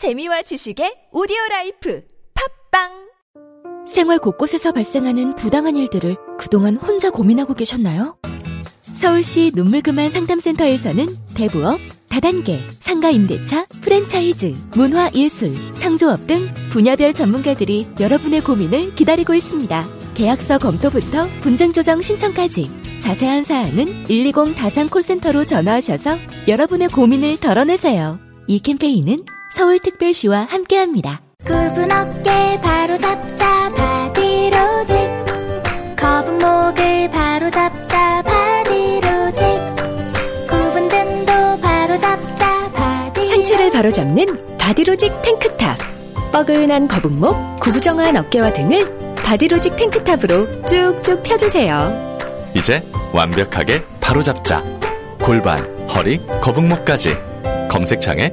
재미와 지식의 오디오 라이프 팟빵 생활 곳곳에서 발생하는 부당한 일들을 그동안 혼자 고민하고 계셨나요? 서울시 눈물그만 상담센터에서는 대부업, 다단계, 상가 임대차, 프랜차이즈, 문화 예술, 상조업 등 분야별 전문가들이 여러분의 고민을 기다리고 있습니다. 계약서 검토부터 분쟁 조정 신청까지 자세한 사항은 120 다산 콜센터로 전화하셔서 여러분의 고민을 덜어내세요. 이 캠페인은 서울특별시와 함께합니다. 굽은 어깨 바로 잡자 바디로직 거북목을 바로 잡자 바디로직 굽은 등도 바로 잡자 바디 상체를 바로 잡는 바디로직 탱크탑. 뻐근한 거북목, 구부정한 어깨와 등을 바디로직 탱크탑으로 쭉쭉 펴주세요. 이제 완벽하게 바로 잡자. 골반, 허리, 거북목까지. 검색창에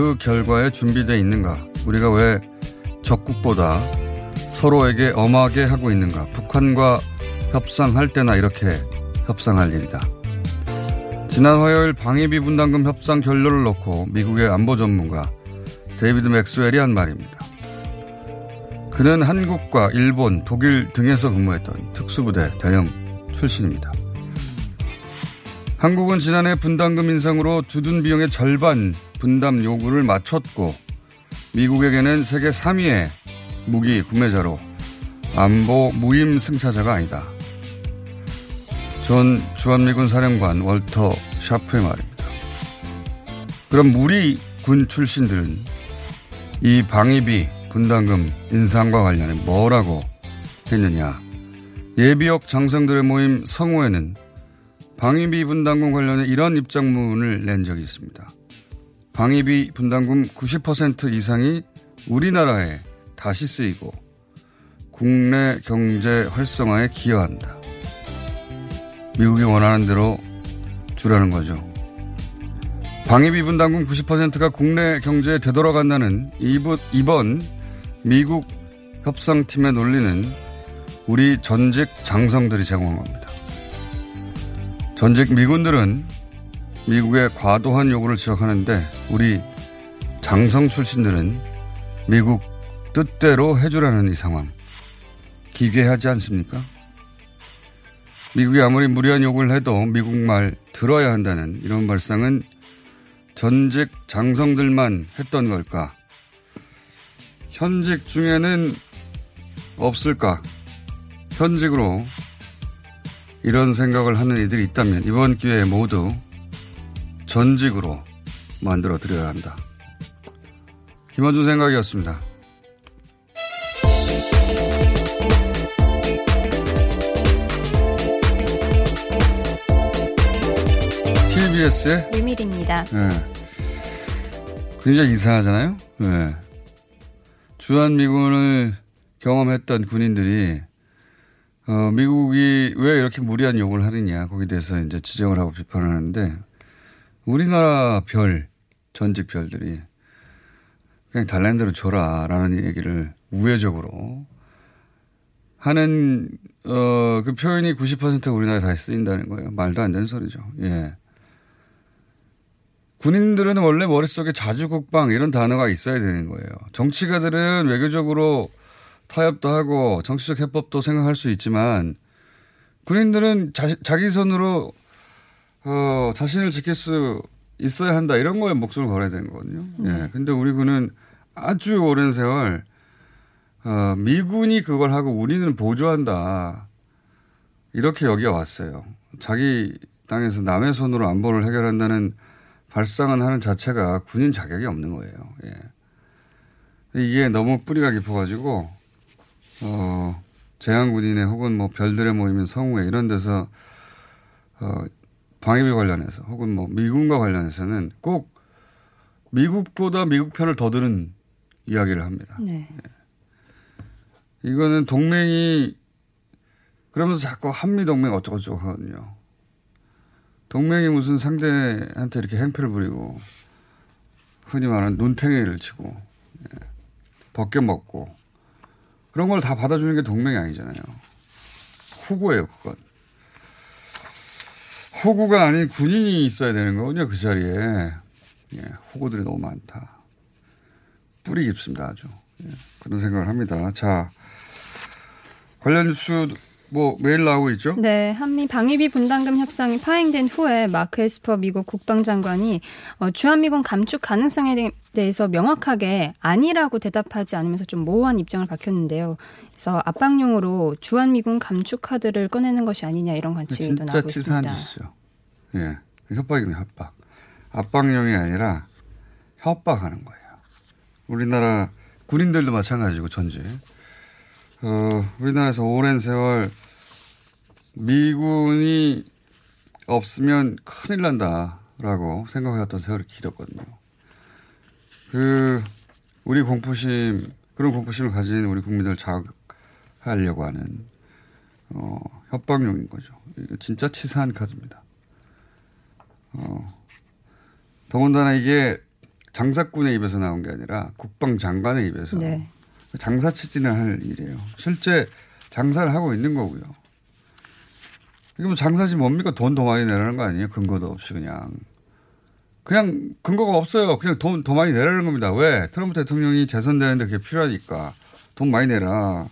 그 결과에 준비되어 있는가, 우리가 왜 적국보다 서로에게 엄하게 하고 있는가, 북한과 협상할 때나 이렇게 협상할 일이다. 지난 화요일 방위비 분담금 협상 결론을 놓고 미국의 안보 전문가 데이비드 맥스웰이 한 말입니다. 그는 한국과 일본, 독일 등에서 근무했던 특수부대 대령 출신입니다. 한국은 지난해 분담금 인상으로 주둔 비용의 절반 분담 요구를 맞췄고 미국에게는 세계 3위의 무기 구매자로 안보 무임 승차자가 아니다. 전 주한미군 사령관 월터 샤프의 말입니다. 그럼 우리 군 출신들은 이 방위비 분담금 인상과 관련해 뭐라고 했느냐. 예비역 장성들의 모임 성호에는 방위비 분담금 관련해 이런 입장문을 낸 적이 있습니다. 방위비 분담금 90% 이상이 우리나라에 다시 쓰이고 국내 경제 활성화에 기여한다. 미국이 원하는 대로 주라는 거죠. 방위비 분담금 90%가 국내 경제에 되돌아간다는 이번 미국 협상팀의 논리는 우리 전직 장성들이 제공한 겁니다. 전직 미군들은 미국의 과도한 요구를 지적하는데 우리 장성 출신들은 미국 뜻대로 해주라는 이 상황 기괴하지 않습니까? 미국이 아무리 무리한 요구를 해도 미국 말 들어야 한다는 이런 발상은 전직 장성들만 했던 걸까? 현직 중에는 없을까? 현직으로 이런 생각을 하는 이들이 있다면 이번 기회에 모두 전직으로 만들어 드려야 한다. 김원준 생각이었습니다. TBS의 류밀입니다. 네. 굉장히 이상하잖아요. 네. 주한미군을 경험했던 군인들이 어, 미국이 왜 이렇게 무리한 요구를 하느냐 거기에 대해서 이제 지적을 하고 비판을 하는데 우리나라 별 전직 별들이 그냥 달라는 대로 줘라 라는 얘기를 우회적으로 하는 어, 그 표현이 90% 우리나라에 다시 쓰인다는 거예요. 말도 안 되는 소리죠. 예. 군인들은 원래 머릿속에 자주국방 이런 단어가 있어야 되는 거예요. 정치가들은 외교적으로 타협도 하고 정치적 해법도 생각할 수 있지만 군인들은 자, 자기 손으로 어, 자신을 지킬 수 있어야 한다 이런 거에 목숨을 걸어야 되는 거거든요. 예. 근데 우리 군은 아주 오랜 세월 어, 미군이 그걸 하고 우리는 보조한다. 이렇게 여겨왔어요. 자기 땅에서 남의 손으로 안보를 해결한다는 발상을 하는 자체가 군인 자격이 없는 거예요. 예. 이게 너무 뿌리가 깊어가지고, 어, 재향군인회 혹은 뭐 별들의 모임인 성우회 이런 데서, 어, 방위비 관련해서 혹은 뭐 미군과 관련해서는 꼭 미국보다 미국 편을 더 드는 이야기를 합니다. 네. 이거는 동맹이 그러면서 자꾸 한미 동맹 어쩌고저쩌고 하거든요. 동맹이 무슨 상대한테 이렇게 행패를 부리고 흔히 말하는 눈탱이를 치고 예. 벗겨 먹고 그런 걸 다 받아주는 게 동맹이 아니잖아요. 후구예요, 그건. 호구가 아닌 군인이 있어야 되는 거군요, 그 자리에. 예, 호구들이 너무 많다. 뿌리 깊습니다, 아주. 예, 그런 생각을 합니다. 자, 관련 뉴스 뭐 매일 나오고 있죠? 네, 한미 방위비 분담금 협상이 파행된 후에 마크 에스퍼 미국 국방장관이 어, 주한미군 감축 가능성에 대해서 명확하게 아니라고 대답하지 않으면서 좀 모호한 입장을 밝혔는데요. 그래서 압박용으로 주한미군 감축 카드를 꺼내는 것이 아니냐 이런 관측도 나오고 있습니다. 진짜 치사한 짓이죠. 예, 협박이네 협박. 압박용이 아니라 협박하는 거예요. 우리나라 군인들도 마찬가지고 전제. 어, 우리나라에서 오랜 세월 미군이 없으면 큰일 난다라고 생각해왔던 세월이 길었거든요. 그, 우리 공포심, 그런 공포심을 가진 우리 국민들 자극하려고 하는, 어, 협박용인 거죠. 이거 진짜 치사한 카드입니다. 어, 더군다나 이게 장사꾼의 입에서 나온 게 아니라 국방장관의 입에서 네. 장사 치지는 할 일이에요. 실제 장사를 하고 있는 거고요. 이게 뭐 장사지 뭡니까? 돈 더 많이 내라는 거 아니에요? 근거도 없이 그냥. 그냥 근거가 없어요. 그냥 돈 더 많이 내라는 겁니다. 왜? 트럼프 대통령이 재선되는데 그게 필요하니까 돈 많이 내라.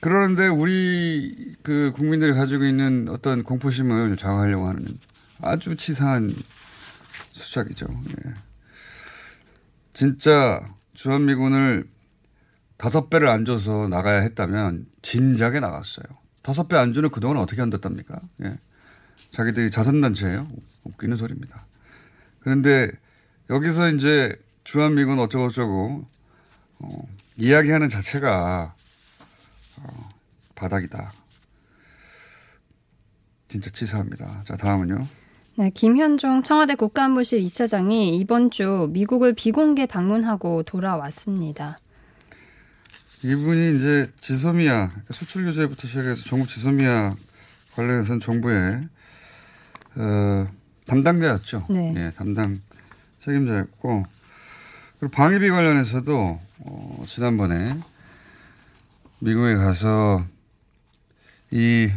그러는데 우리 그 국민들이 가지고 있는 어떤 공포심을 장악하려고 하는 아주 치사한 수작이죠. 예. 진짜 주한미군을 다섯 배를 안 줘서 나가야 했다면 진작에 나갔어요. 다섯 배 안 주는 그동안 어떻게 한댔답니까? 예. 자기들이 자선단체예요. 웃기는 소리입니다. 그런데 여기서 이제 주한미군 어쩌고저쩌고 어, 이야기하는 자체가 어, 바닥이다. 진짜 치사합니다. 자 다음은요. 네, 김현종 청와대 국가안보실 2차장이 이번 주 미국을 비공개 방문하고 돌아왔습니다. 이분이 이제 지소미아 수출 규제부터 시작해서 전국 지소미아 관련해서는 정부의 어, 담당자였죠. 네. 예, 담당 책임자였고 그리고 방위비 관련해서도 어, 지난번에 미국에 가서 이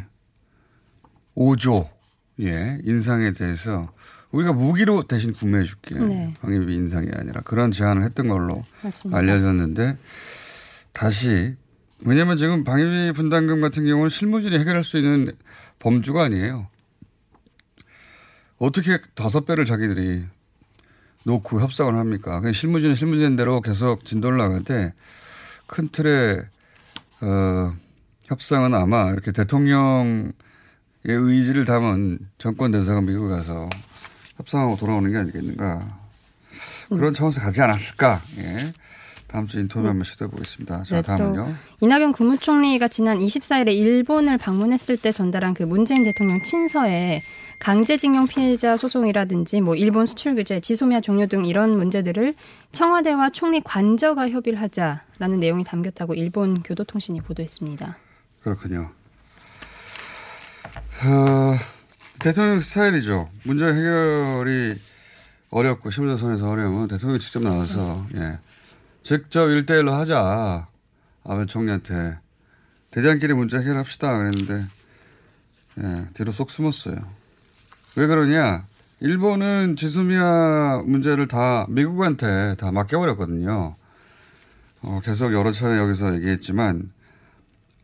5조 예, 인상에 대해서 우리가 무기로 대신 구매해 줄게. 네. 방위비 인상이 아니라 그런 제안을 했던 걸로 맞습니다. 알려졌는데 다시 왜냐하면 지금 방위비 분담금 같은 경우는 실무진이 해결할 수 있는 범주가 아니에요. 어떻게 다섯 배를 자기들이 놓고 협상을 합니까? 그냥 실무진은 실무진 대로 계속 진도를 나갈 때큰 틀의 어, 협상은 아마 이렇게 대통령의 의지를 담은 정권 대사가 미국 가서 협상하고 돌아오는 게 아니겠는가. 그런 차원에서 가지 않았을까. 예. 다음 주 인터뷰 한번 시도해 보겠습니다. 자, 네, 다음은요. 또 이낙연 국무총리가 지난 24일에 일본을 방문했을 때 전달한 그 문재인 대통령 친서에 강제징용 피해자 소송이라든지 뭐 일본 수출 규제, 지소미아 종료 등 이런 문제들을 청와대와 총리 관저가 협의를 하자라는 내용이 담겼다고 일본 교도통신이 보도했습니다. 그렇군요. 어, 대통령 스타일이죠. 문제 해결이 어렵고 심사선에서 어려우면 대통령이 직접 나와서 예. 직접 일대일로 하자. 아베 총리한테 대장끼리 문제 해결합시다 그랬는데 예, 뒤로 쏙 숨었어요. 왜 그러냐? 일본은 지소미아 문제를 다 미국한테 다 맡겨버렸거든요. 어, 계속 여러 차례 여기서 얘기했지만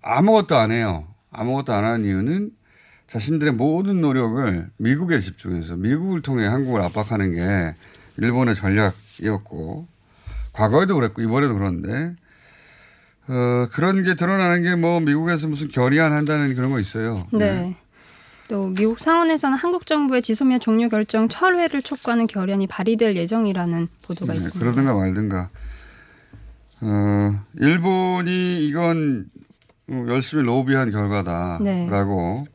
아무것도 안 해요. 아무것도 안 하는 이유는 자신들의 모든 노력을 미국에 집중해서 미국을 통해 한국을 압박하는 게 일본의 전략이었고 과거에도 그랬고 이번에도 그런데 어, 그런 게 드러나는 게 뭐 미국에서 무슨 결의안 한다는 그런 거 있어요. 네. 또 미국 상원에서는 한국 정부의 지소미아 종료 결정 철회를 촉구하는 결의안이 발의될 예정이라는 보도가 네, 있습니다. 그러든가 말든가. 어, 일본이 이건 열심히 로비한 결과다라고 네.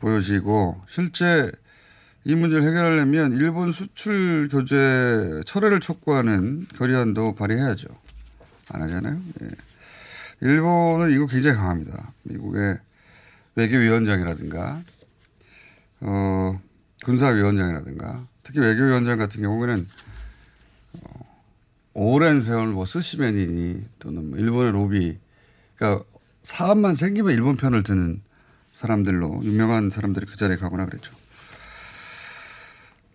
보여지고 실제 이 문제를 해결하려면 일본 수출 교제 철회를 촉구하는 결의안도 발의해야죠. 안 하잖아요. 예. 일본은 이거 굉장히 강합니다. 미국의 외교위원장이라든가, 어, 군사위원장이라든가, 특히 외교위원장 같은 경우에는, 어, 오랜 세월 뭐 스시맨이니 또는 뭐 일본의 로비, 그러니까 사업만 생기면 일본 편을 드는 사람들로 유명한 사람들이 그 자리에 가거나 그랬죠.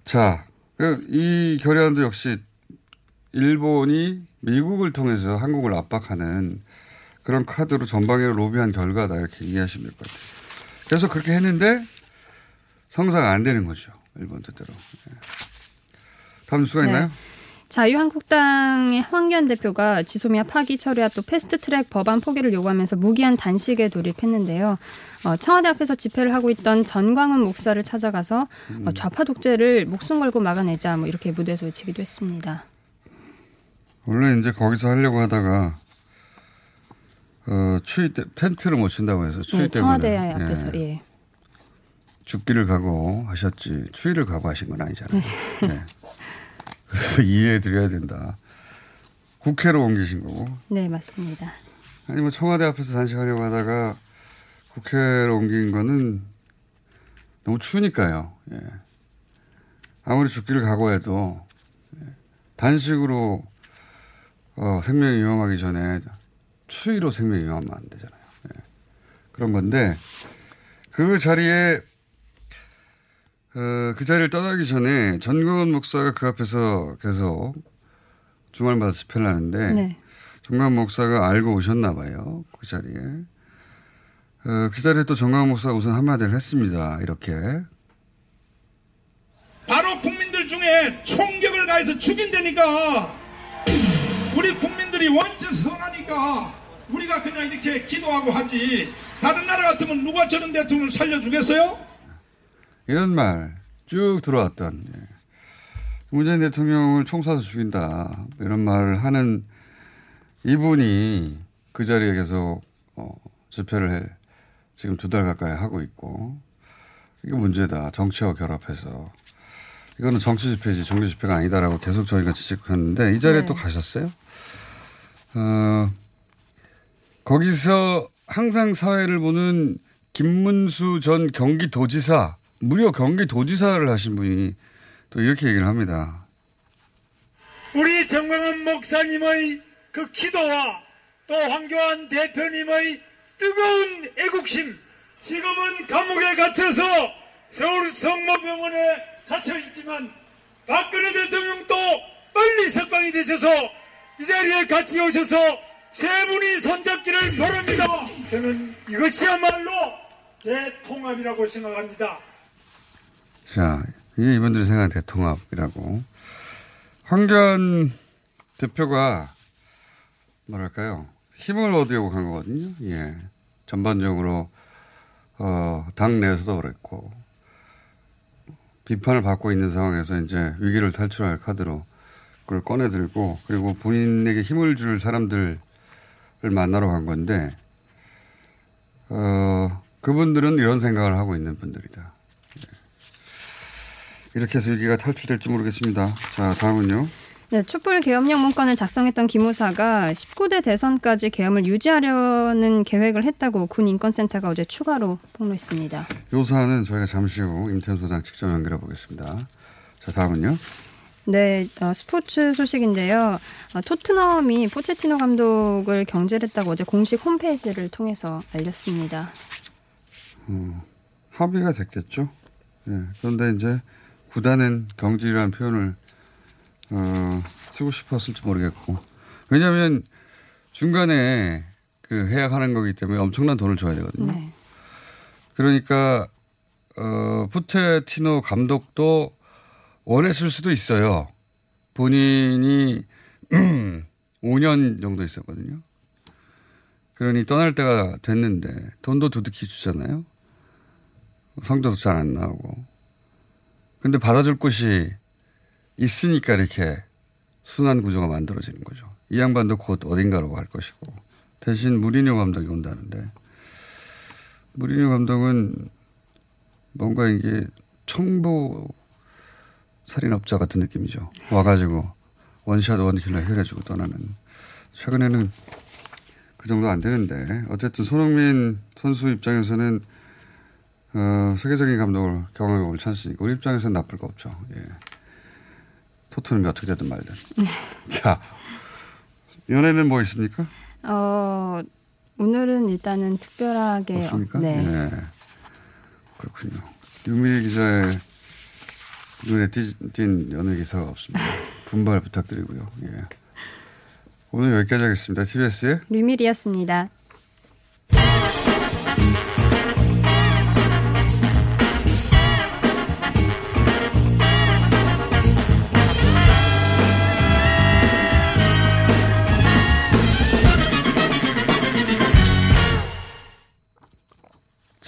자, 그이 결의안도 역시 일본이 미국을 통해서 한국을 압박하는 그런 카드로 전방위로 로비한 결과다 이렇게 이해하시면 될 것 같아요. 그래서 그렇게 했는데 성사가 안 되는 거죠. 일본 뜻대로. 예. 다음 뉴스가 네. 있나요? 자유한국당의 황교안 대표가 지소미아 파기 처리와 또 패스트트랙 법안 포기를 요구하면서 무기한 단식에 돌입했는데요. 어, 청와대 앞에서 집회를 하고 있던 전광훈 목사를 찾아가서 어, 좌파 독재를 목숨 걸고 막아내자 뭐 이렇게 무대에서 외치기도 했습니다. 원래 이제 거기서 하려고 하다가 어, 추위 때 텐트를 못 친다고 해서 추위 네, 때문에 청와대 예. 앞에서 예. 죽기를 각오하셨지 추위를 각오하신 건 아니잖아요. 네. 그래서 이해해 드려야 된다. 국회로 옮기신 거고. 네 맞습니다. 아니 뭐 청와대 앞에서 단식하려고 하다가 국회로 옮긴 거는 너무 추우니까요. 예. 아무리 죽기를 각오해도 예. 단식으로 어, 생명이 위험하기 전에 추위로 생명이 위험하면 안 되잖아요. 예. 그런 건데 그 자리에 어, 그 자리를 떠나기 전에 전광훈 목사가 그 앞에서 계속 주말마다 집회를 하는데 네. 정강 목사가 알고 오셨나 봐요. 그 자리에. 어, 그 자리에 또 정강 목사가 우선 한마디를 했습니다. 이렇게. 바로 국민들 중에 총격을 가해서 죽인다니까 우리 국민들이 원체 선하니까 우리가 그냥 이렇게 기도하고 하지 다른 나라 같으면 누가 저런 대통령을 살려주겠어요? 이런 말 쭉 들어왔던. 예. 문재인 대통령을 총 쏴서 죽인다. 이런 말을 하는 이분이 그 자리에 계속 어, 집회를 해. 지금 두 달 가까이 하고 있고. 이게 문제다. 정치와 결합해서. 이거는 정치 집회지 종교 집회가 아니다라고 계속 저희가 지적했는데 이 자리에 네. 또 가셨어요. 어, 거기서 항상 사회를 보는 김문수 전 경기도지사, 무려 경기도지사를 하신 분이 또 이렇게 얘기를 합니다. 우리 정광훈 목사님의 그 기도와 또 황교안 대표님의 뜨거운 애국심 지금은 감옥에 갇혀서 서울 성모병원에 갇혀 있지만 박근혜 대통령도 빨리 석방이 되셔서 이 자리에 같이 오셔서 세 분이 손잡기를 바랍니다. 저는 이것이야말로 대통합이라고 생각합니다. 자, 이게 이분들이 생각하는 대통합이라고. 황교안 대표가 뭐랄까요. 힘을 얻으려고 한 거거든요. 예. 전반적으로, 어, 당 내에서도 그랬고. 비판을 받고 있는 상황에서 이제 위기를 탈출할 카드로 그걸 꺼내 들고 그리고 본인에게 힘을 줄 사람들을 만나러 간 건데, 어, 그분들은 이런 생각을 하고 있는 분들이다. 이렇게 해서 위기가 탈출될지 모르겠습니다. 자, 다음은요. 네, 촛불 계엄령 문건을 작성했던 기무사가 19대 대선까지 계엄을 유지하려는 계획을 했다고 군 인권센터가 어제 추가로 폭로했습니다. 요 사안은 저희가 잠시 후 임태현 소장 직접 연결해 보겠습니다. 자, 다음은요. 네, 어, 스포츠 소식인데요. 어, 토트넘이 포체티노 감독을 경질했다고 어제 공식 홈페이지를 통해서 알렸습니다. 합의가 됐겠죠. 예. 그런데 이제 구단은 경질이라는 표현을 어, 쓰고 싶었을지 모르겠고. 왜냐하면 중간에 그 해약하는 거기 때문에 엄청난 돈을 줘야 되거든요. 네. 그러니까 어, 푸테티노 감독도 원했을 수도 있어요. 본인이 5년 정도 있었거든요. 그러니 떠날 때가 됐는데 돈도 두둑히 주잖아요. 성적도 잘 안 나오고. 근데 받아줄 곳이 있으니까 이렇게 순환 구조가 만들어지는 거죠. 이 양반도 곧 어딘가로 갈 것이고. 대신 무리뉴 감독이 온다는데 무리뉴 감독은 뭔가 이게 청부 살인업자 같은 느낌이죠. 와가지고 원샷 원킬러 해결해주고 떠나는. 최근에는 그 정도 안 되는데 어쨌든 손흥민 선수 입장에서는 어, 세계적인 감독을 경험해 볼 찬스니까 우리 입장에서는 나쁠 거 없죠. 예. 토트넘이 어떻게 되든 말든. 자, 연애는 뭐 있습니까? 어, 오늘은 일단은 특별하게 없습니까? 네. 예. 그렇군요. 유미 기자의 눈에 띄, 띈 연예 기사가 없습니다. 분발 부탁드리고요. 예. 오늘 여기까지 하겠습니다. TBS의 류밀이었습니다.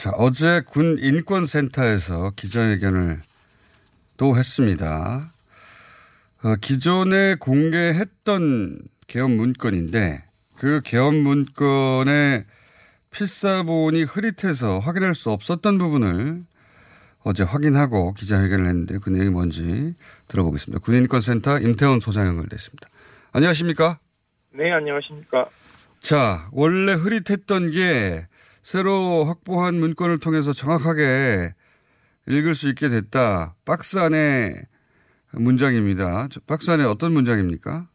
자, 어제 군 인권센터에서 기자회견을 또 했습니다. 어, 기존에 공개했던 개업 문건인데 그 개업 문건의 필사본이 흐릿해서 확인할 수 없었던 부분을 어제 확인하고 기자회견을 했는데 그 내용이 뭔지 들어보겠습니다. 군인권센터 임태원 소장 연결됐습니다. 안녕하십니까? 네, 안녕하십니까. 자, 원래 흐릿했던 게 새로 확보한 문건을 통해서 정확하게 읽을 수 있게 됐다. 박스 안에 문장입니다. 저 박스 안에 어떤 문장입니까?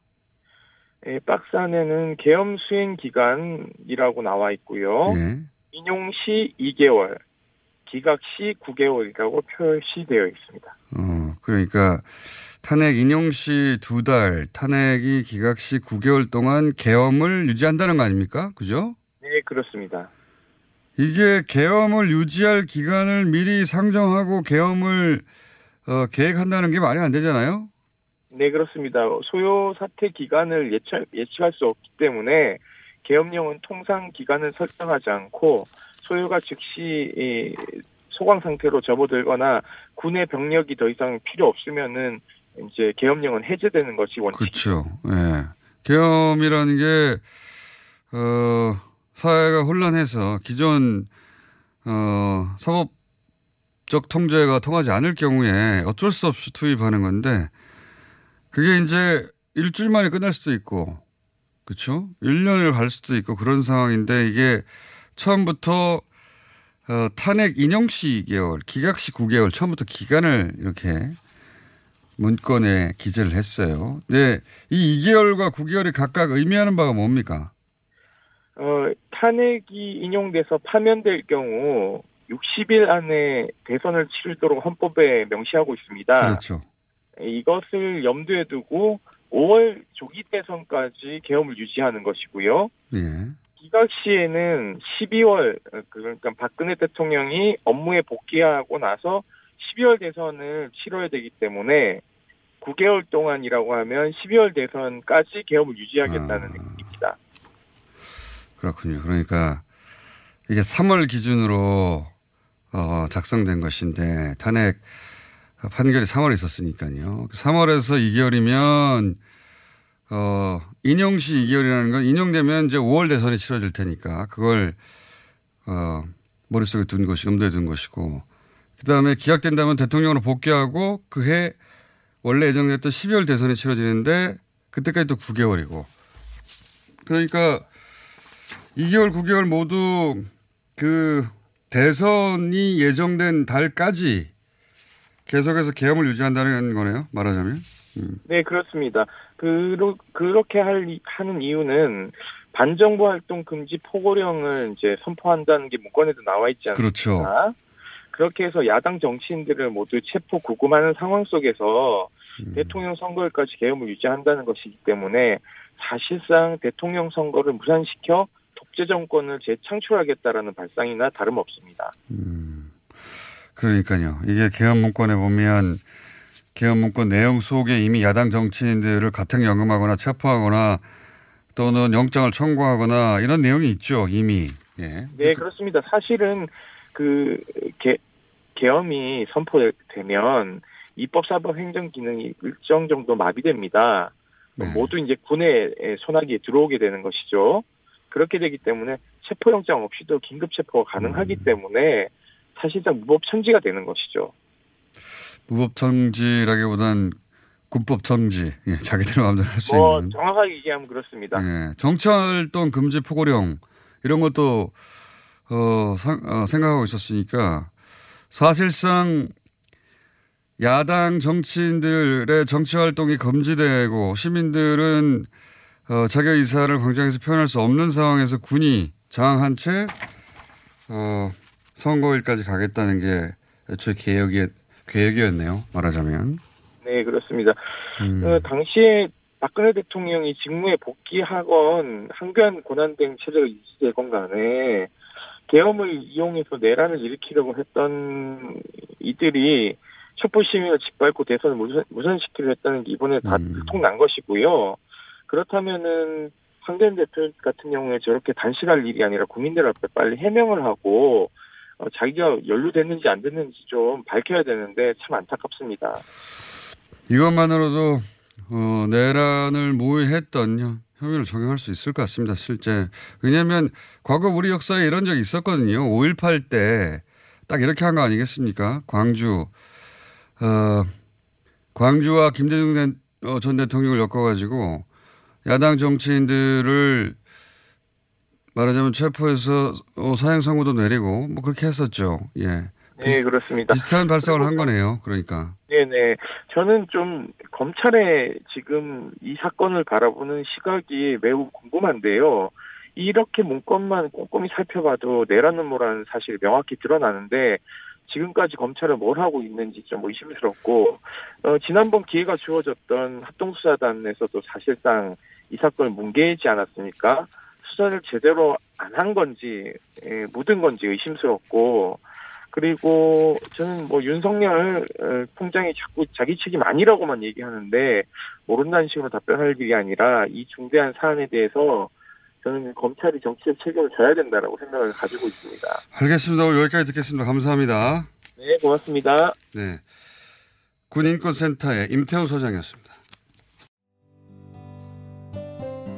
예, 박스 안에는 계엄 수행 기간이라고 나와 있고요. 예. 인용 시 2개월, 기각 시 9개월이라고 표시되어 있습니다. 어, 그러니까 탄핵 인용 시 두 달, 탄핵이 기각 시 9개월 동안 계엄을 유지한다는 거 아닙니까? 그죠? 네, 그렇습니다. 이게 계엄을 유지할 기간을 미리 상정하고 계엄을 어, 계획한다는 게 말이 안 되잖아요. 네, 그렇습니다. 소요 사태 기간을 예측, 예측할 수 없기 때문에 계엄령은 통상 기간을 설정하지 않고 소요가 즉시 이, 소강 상태로 접어들거나 군의 병력이 더 이상 필요 없으면은 이제 계엄령은 해제되는 것이 원칙입니다. 그렇죠. 예. 계엄이라는 게, 어, 사회가 혼란해서 기존, 어, 사법적 통제가 통하지 않을 경우에 어쩔 수 없이 투입하는 건데, 그게 이제 일주일 만에 끝날 수도 있고, 그렇죠? 1년을 갈 수도 있고 그런 상황인데 이게 처음부터 어, 탄핵 인용 시 2개월, 기각 시 9개월 처음부터 기간을 이렇게 문건에 기재를 했어요. 네, 이 2개월과 9개월이 각각 의미하는 바가 뭡니까? 어, 탄핵이 인용돼서 파면될 경우 60일 안에 대선을 치르도록 헌법에 명시하고 있습니다. 그렇죠. 이것을 염두에 두고 5월 조기 대선까지 계엄을 유지하는 것이고요. 예. 기각 시에는 12월 그러니까 박근혜 대통령이 업무에 복귀하고 나서 12월 대선을 치러야 되기 때문에 9개월 동안이라고 하면 12월 대선까지 계엄을 유지하겠다는 아. 그렇군요. 그러니까 이게 3월 기준으로 어, 작성된 것인데 탄핵 판결이 3월에 있었으니까요. 3월에서 2개월이면 어, 인용 시 2개월이라는 건 인용되면 이제 5월 대선이 치러질 테니까 그걸 어, 머릿속에 둔 것이 염두에 둔 것이고 그다음에 기각된다면 대통령으로 복귀하고 그해 원래 예정됐던 12월 대선이 치러지는데 그때까지 또 9개월이고 그러니까 2개월, 9개월 모두 그 대선이 예정된 달까지 계속해서 계엄을 유지한다는 거네요. 말하자면. 음. 네, 그렇습니다. 그러, 그렇게 할, 하는 이유는 반정부 활동 금지 포고령을 이제 선포한다는 게 문건에도 나와 있지 않습니까? 그렇죠. 그렇게 해서 야당 정치인들을 모두 체포 구금하는 상황 속에서 음. 대통령 선거일까지 계엄을 유지한다는 것이기 때문에 사실상 대통령 선거를 무산시켜 독재 정권을 재창출하겠다라는 발상이나 다름없습니다. 음. 그러니까요. 이게 계엄 문건에 보면 개헌 문건 내용 속에 이미 야당 정치인들을 가택 연금하거나 체포하거나 또는 영장을 청구하거나 이런 내용이 있죠 이미. 예. 네, 그렇습니다. 사실은 그 개, 계엄이 선포되면 입법, 사법, 행정 기능이 일정 정도 마비됩니다. 네. 모두 이제 군의 소나기에 들어오게 되는 것이죠. 그렇게 되기 때문에 체포영장 없이도 긴급 체포가 가능하기 음. 때문에 사실상 무법 천지가 되는 것이죠. 무법 정지라기보단 군법 정지. 예, 자기들 마음대로 할수뭐 있는. 정확하게 얘기하면 그렇습니다. 예, 정치활동 금지 포고령 이런 것도 어, 상- 어, 생각하고 있었으니까 사실상 야당 정치인들의 정치 활동이 금지되고 시민들은 어, 자기 의사를 광장에서 표현할 수 없는 상황에서 군이 장악한 채 어, 선거일까지 가겠다는 게 애초에 계획이, 계획이었네요. 말하자면. 네, 그렇습니다. 음. 어, 당시에 박근혜 대통령이 직무에 복귀하건 한교안 고난된 체제가 유지되건 간에 계엄을 이용해서 내란을 일으키려고 했던 이들이 촛불 시민을 짓밟고 대선을 무선, 무산시키려 했다는 게 이번에 다 음. 들통난 것이고요. 그렇다면은 황교안 대표 같은 경우에 저렇게 단식할 일이 아니라 국민들 앞에 빨리 해명을 하고 어, 자기가 연루됐는지 안 됐는지 좀 밝혀야 되는데 참 안타깝습니다. 이것만으로도 어, 내란을 모의했던 혐- 혐의를 적용할 수 있을 것 같습니다. 실제 왜냐하면 과거 우리 역사에 이런 적이 있었거든요. 5.18 때 딱 이렇게 한 거 아니겠습니까? 광주 어, 광주와 김대중 대- 어, 전 대통령을 엮어가지고 야당 정치인들을 말하자면 체포해서 어, 사형 선고도 내리고 뭐 그렇게 했었죠. 예. 네, 그렇습니다. 비슷한 발상을 한 거네요. 그러니까. 네 네. 저는 좀 검찰의 지금 이 사건을 바라보는 시각이 매우 궁금한데요. 이렇게 문건만 꼼꼼히 살펴봐도 내란 음모라는 사실이 명확히 드러나는데 지금까지 검찰은 뭘 하고 있는지 좀 의심스럽고 어, 지난번 기회가 주어졌던 합동수사단에서도 사실상 이 사건을 뭉개지 않았습니까? 수사를 제대로 안 한 건지 예, 묻은 건지 의심스럽고 그리고 저는 뭐 윤석열 어, 통장이 자꾸 자기 책임 아니라고만 얘기하는데 모른다는 식으로 답변할 일이 아니라 이 중대한 사안에 대해서 저는 검찰이 정치적 책임을 져야 된다라고 생각을 가지고 있습니다. 알겠습니다. 여기까지 듣겠습니다. 감사합니다. 네, 고맙습니다. 네. 군인권센터의 임태훈 소장이었습니다.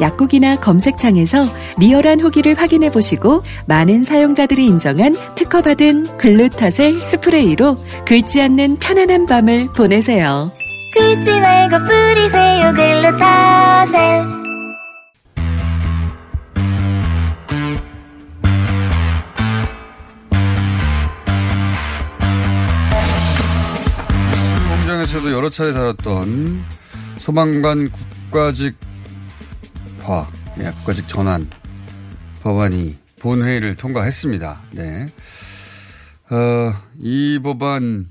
약국이나 검색창에서 리얼한 후기를 확인해 보시고 많은 사용자들이 인정한 특허받은 글루타셀 스프레이로 긁지 않는 편안한 밤을 보내세요. 긁지 말고 뿌리세요 글루타셀 공장에서도 여러 차례 다뤘던 소방관 국가직 화, 예, 국가직 전환 법안이 본회의를 통과했습니다. 네. 어, 이 법안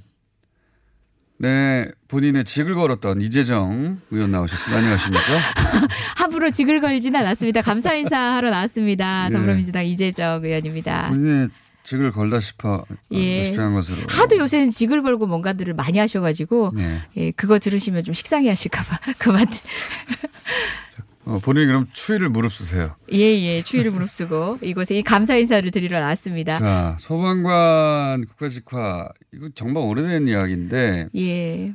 네, 본인의 직을 걸었던 이재정 의원 나오셨습니다. 안녕하십니까? 함부로 직을 걸진 않았습니다. 감사 인사하러 나왔습니다. 예. 더불어민주당 이재정 의원입니다. 본인의 직을 걸다 싶어, 예. 싶어 한 것으로. 하도 요새는 직을 걸고 뭔가들을 많이 하셔가지고 네. 예, 그거 들으시면 좀 식상해 하실까봐 그만 어, 본인이 그럼 추위를 무릅쓰세요. 예 예 추위를 무릅쓰고 이곳에 이 감사 인사를 드리러 나왔습니다. 자, 소방관 국가직화, 이거 정말 오래된 이야기인데, 예.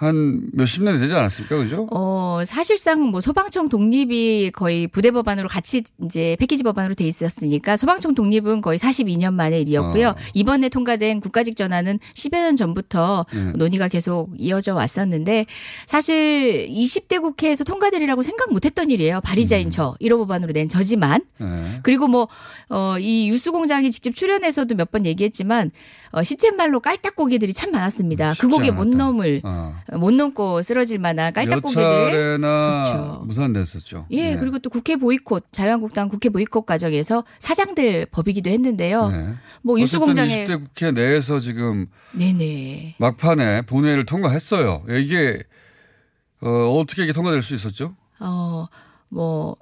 한 몇십 년 되지 않았을까, 그죠? 어, 사실상 뭐 소방청 독립이 거의 부대 법안으로 같이 이제 패키지 법안으로 돼 있었으니까 소방청 독립은 거의 42년 만의 일이었고요. 어. 이번에 통과된 국가직 전환은 10여 년 전부터 네. 논의가 계속 이어져 왔었는데 사실 20대 국회에서 통과되리라고 생각 못 했던 일이에요. 발의자인 음. 저 1호 법안으로 낸 저지만 네. 그리고 뭐, 어, 이 유수공장이 직접 출연해서도 몇 번 얘기했지만, 어, 시쳇말로 깔딱고기들이 참 많았습니다. 그 고개 못 넘을, 어. 못 넘고 쓰러질 만한 몇 깔딱고기들. 차례나 그렇죠. 무산됐었죠. 예, 네. 그리고 또 국회 보이콧, 자유한국당 국회 보이콧 과정에서 사장될 법이기도 했는데요. 네. 뭐 유수공장에. 20대 국회 내에서 지금 네네. 막판에 본회의를 통과했어요. 이게 어, 어떻게 이게 통과될 수 있었죠? 어, 뭐,